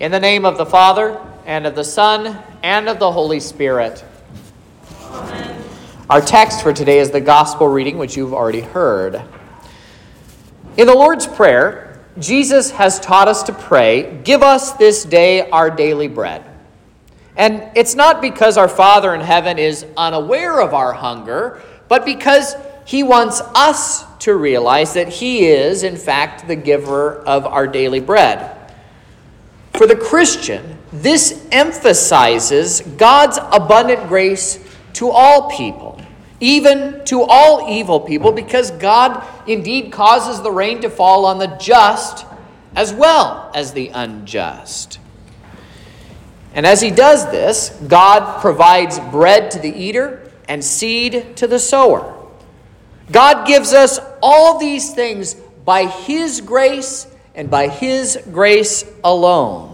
In the name of the Father, and of the Son, and of the Holy Spirit. Amen. Our text for today is the gospel reading, which you've already heard. In the Lord's Prayer, Jesus has taught us to pray, Give us this day our daily bread. And it's not because our Father in heaven is unaware of our hunger, but because he wants us to realize that he is, in fact, the giver of our daily bread. For the Christian, this emphasizes God's abundant grace to all people, even to all evil people, because God indeed causes the rain to fall on the just as well as the unjust. And as he does this, God provides bread to the eater and seed to the sower. God gives us all these things by his grace and by His grace alone.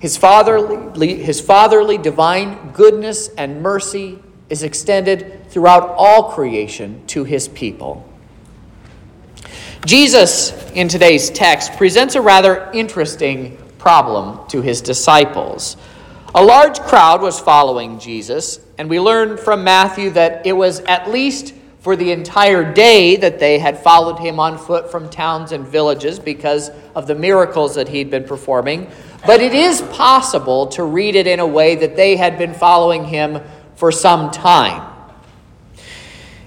His fatherly, his fatherly divine goodness and mercy is extended throughout all creation to His people. Jesus, in today's text, presents a rather interesting problem to his disciples. A large crowd was following Jesus, and we learn from Matthew that it was at least for the entire day that they had followed him on foot from towns and villages because of the miracles that he'd been performing. But it is possible to read it in a way that they had been following him for some time.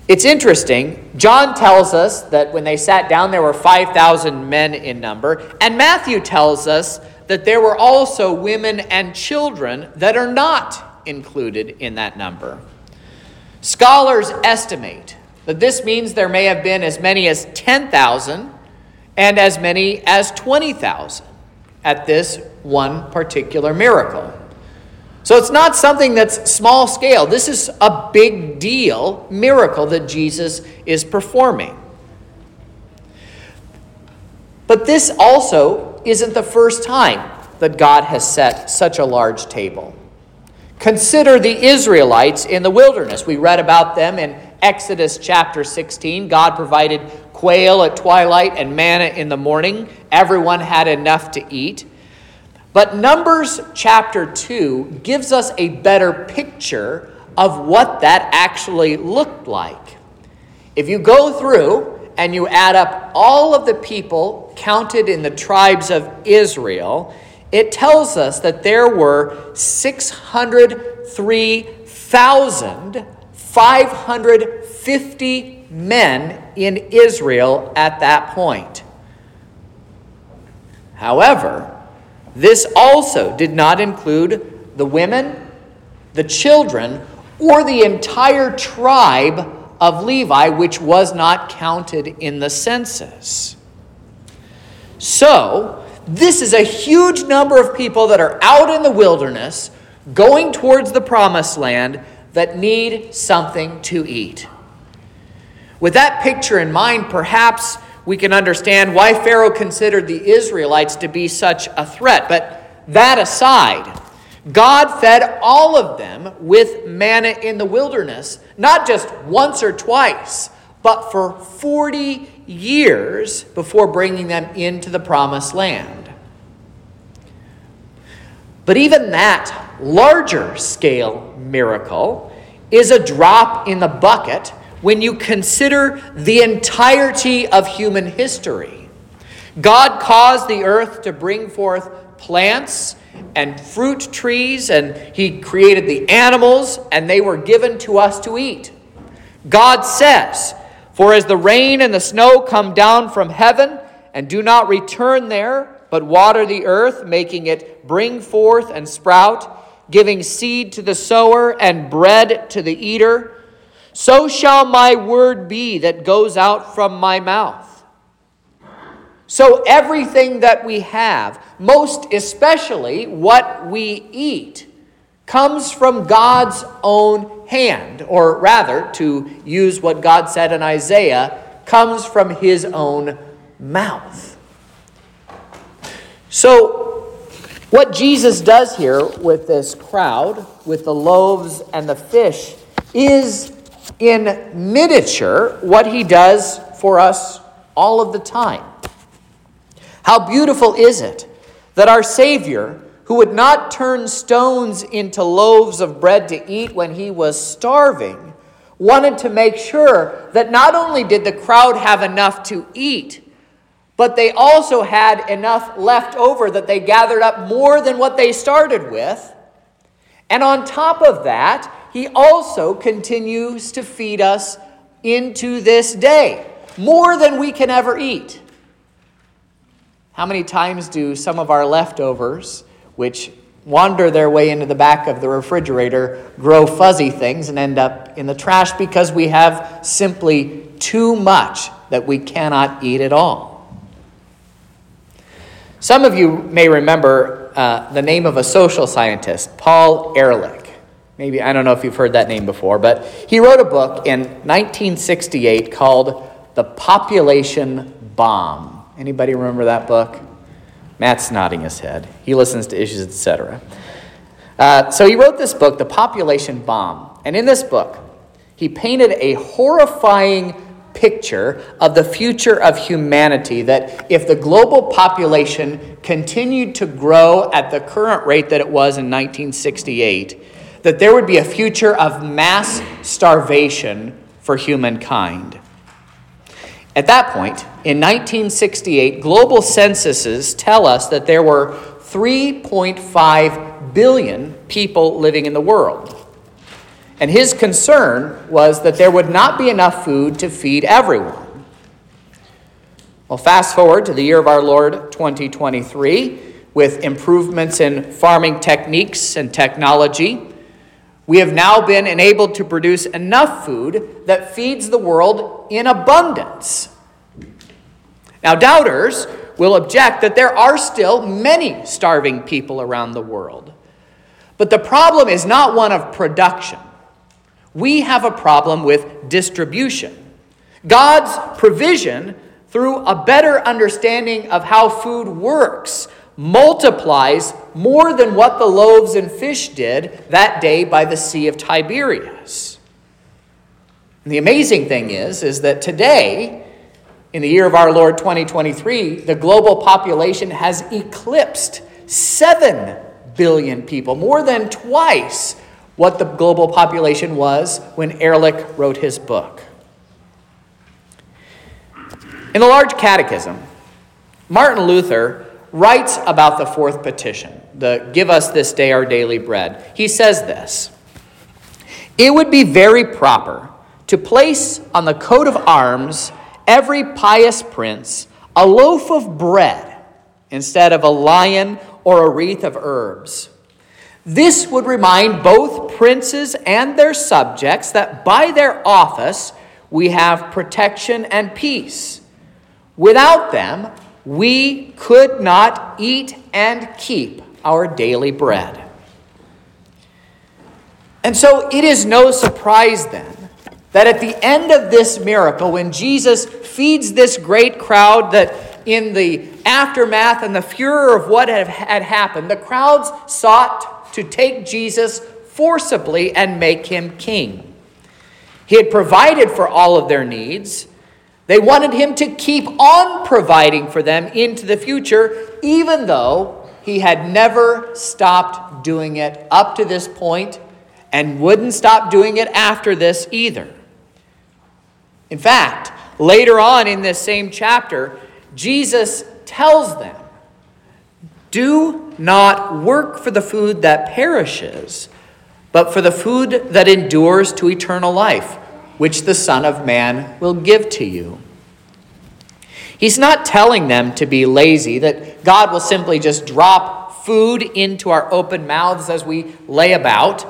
It's interesting. John tells us that when they sat down, there were 5,000 men in number. And Matthew tells us that there were also women and children that are not included in that number. Scholars estimate that this means there may have been as many as 10,000 and as many as 20,000 at this one particular miracle. So it's not something that's small scale. This is a big deal miracle that Jesus is performing. But this also isn't the first time that God has set such a large table. Consider the Israelites in the wilderness. We read about them in Exodus chapter 16, God provided quail at twilight and manna in the morning. Everyone had enough to eat. But Numbers chapter 2 gives us a better picture of what that actually looked like. If you go through and you add up all of the people counted in the tribes of Israel, it tells us that there were 603,000 550 men in Israel at that point. However, this also did not include the women, the children, or the entire tribe of Levi, which was not counted in the census. So, this is a huge number of people that are out in the wilderness going towards the promised land that need something to eat. With that picture in mind, perhaps we can understand why Pharaoh considered the Israelites to be such a threat. But that aside, God fed all of them with manna in the wilderness, not just once or twice, but for 40 years before bringing them into the promised land. But even that larger scale miracle is a drop in the bucket when you consider the entirety of human history. God caused the earth to bring forth plants and fruit trees, and He created the animals, and they were given to us to eat. God says, For as the rain and the snow come down from heaven and do not return there, but water the earth, making it bring forth and sprout, giving seed to the sower and bread to the eater, so shall my word be that goes out from my mouth. So, everything that we have, most especially what we eat, comes from God's own hand, or rather, to use what God said in Isaiah, comes from his own mouth. So, what Jesus does here with this crowd, with the loaves and the fish, is in miniature what he does for us all of the time. How beautiful is it that our Savior, who would not turn stones into loaves of bread to eat when he was starving, wanted to make sure that not only did the crowd have enough to eat, but they also had enough left over that they gathered up more than what they started with. And on top of that, he also continues to feed us into this day, more than we can ever eat. How many times do some of our leftovers, which wander their way into the back of the refrigerator, grow fuzzy things and end up in the trash because we have simply too much that we cannot eat at all? Some of you may remember uh, the name of a social scientist, Paul Ehrlich. Maybe, I don't know if you've heard that name before, but he wrote a book in 1968 called The Population Bomb. Anybody remember that book? Matt's nodding his head. He listens to issues, etc. Uh, so he wrote this book, The Population Bomb. And in this book, he painted a horrifying picture of the future of humanity that if the global population continued to grow at the current rate that it was in 1968, that there would be a future of mass starvation for humankind. At that point, in 1968, global censuses tell us that there were 3.5 billion people living in the world. And his concern was that there would not be enough food to feed everyone. Well, fast forward to the year of our Lord 2023, with improvements in farming techniques and technology, we have now been enabled to produce enough food that feeds the world in abundance. Now, doubters will object that there are still many starving people around the world. But the problem is not one of production. We have a problem with distribution. God's provision, through a better understanding of how food works, multiplies more than what the loaves and fish did that day by the Sea of Tiberias. And the amazing thing is, is that today, in the year of our Lord 2023, the global population has eclipsed 7 billion people, more than twice what the global population was when Ehrlich wrote his book. In the Large Catechism, Martin Luther writes about the fourth petition, the Give us this day our daily bread. He says this It would be very proper to place on the coat of arms every pious prince a loaf of bread instead of a lion or a wreath of herbs this would remind both princes and their subjects that by their office we have protection and peace. Without them, we could not eat and keep our daily bread. And so it is no surprise then that at the end of this miracle, when Jesus feeds this great crowd, that in the aftermath and the furor of what had happened, the crowds sought to take Jesus forcibly and make him king. He had provided for all of their needs. They wanted him to keep on providing for them into the future, even though he had never stopped doing it up to this point and wouldn't stop doing it after this either. In fact, later on in this same chapter, Jesus tells them do not work for the food that perishes, but for the food that endures to eternal life, which the Son of Man will give to you. He's not telling them to be lazy, that God will simply just drop food into our open mouths as we lay about.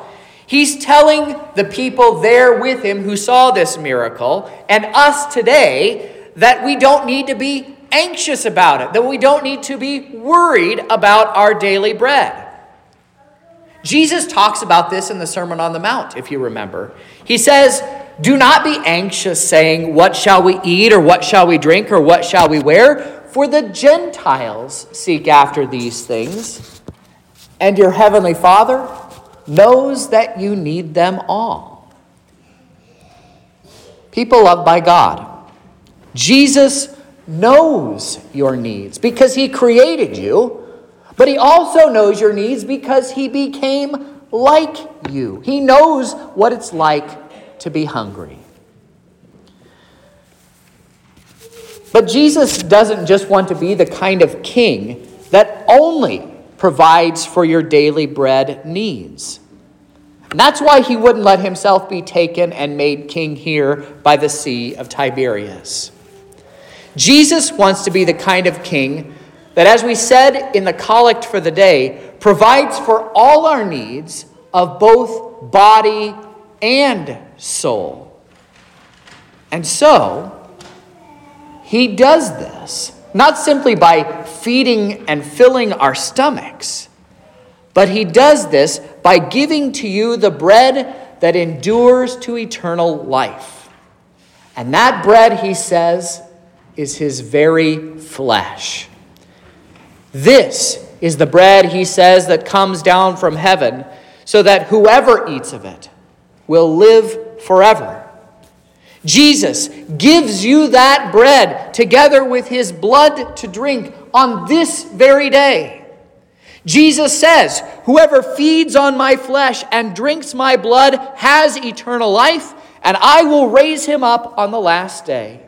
He's telling the people there with him who saw this miracle and us today that we don't need to be anxious about it, that we don't need to be worried about our daily bread. Jesus talks about this in the Sermon on the Mount, if you remember. He says, Do not be anxious, saying, What shall we eat, or what shall we drink, or what shall we wear? For the Gentiles seek after these things, and your heavenly Father knows that you need them all. People loved by God. Jesus knows your needs because He created you, But he also knows your needs because he became like you. He knows what it's like to be hungry. But Jesus doesn't just want to be the kind of king that only provides for your daily bread needs. And that's why he wouldn't let himself be taken and made king here by the Sea of Tiberias. Jesus wants to be the kind of king that, as we said in the collect for the day, provides for all our needs of both body and soul. And so, he does this not simply by feeding and filling our stomachs, but he does this by giving to you the bread that endures to eternal life. And that bread, he says, is his very flesh. This is the bread, he says, that comes down from heaven, so that whoever eats of it will live forever. Jesus gives you that bread together with his blood to drink on this very day. Jesus says, Whoever feeds on my flesh and drinks my blood has eternal life, and I will raise him up on the last day.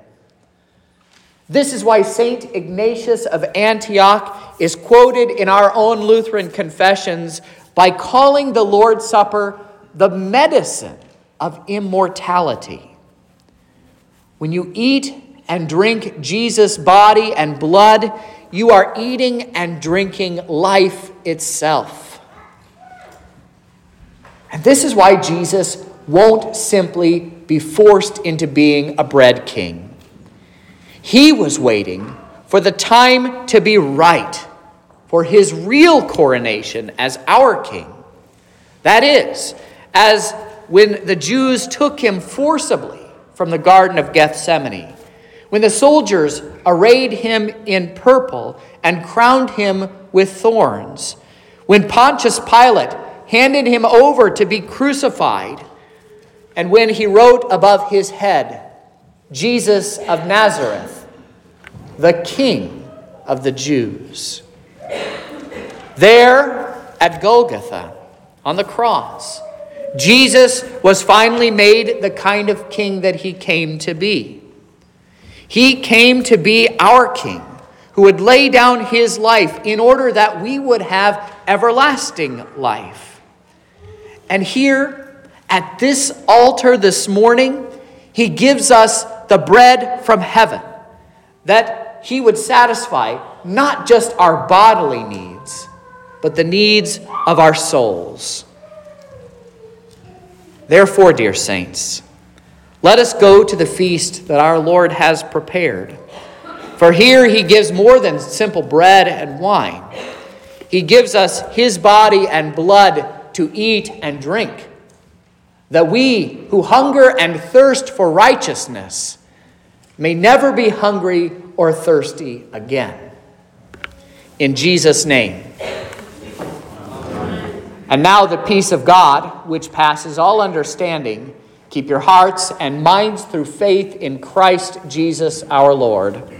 This is why St. Ignatius of Antioch is quoted in our own Lutheran confessions by calling the Lord's Supper the medicine of immortality. When you eat and drink Jesus' body and blood, you are eating and drinking life itself. And this is why Jesus won't simply be forced into being a bread king. He was waiting for the time to be right for his real coronation as our king. That is, as when the Jews took him forcibly from the Garden of Gethsemane, when the soldiers arrayed him in purple and crowned him with thorns, when Pontius Pilate handed him over to be crucified, and when he wrote above his head, Jesus of Nazareth, the King of the Jews. There at Golgotha, on the cross, Jesus was finally made the kind of king that he came to be. He came to be our king who would lay down his life in order that we would have everlasting life. And here at this altar this morning, he gives us the bread from heaven that he would satisfy not just our bodily needs, but the needs of our souls. Therefore, dear saints, let us go to the feast that our Lord has prepared. For here he gives more than simple bread and wine. He gives us his body and blood to eat and drink, that we who hunger and thirst for righteousness may never be hungry or thirsty again. In Jesus' name. And now the peace of God, which passes all understanding, keep your hearts and minds through faith in Christ Jesus our Lord.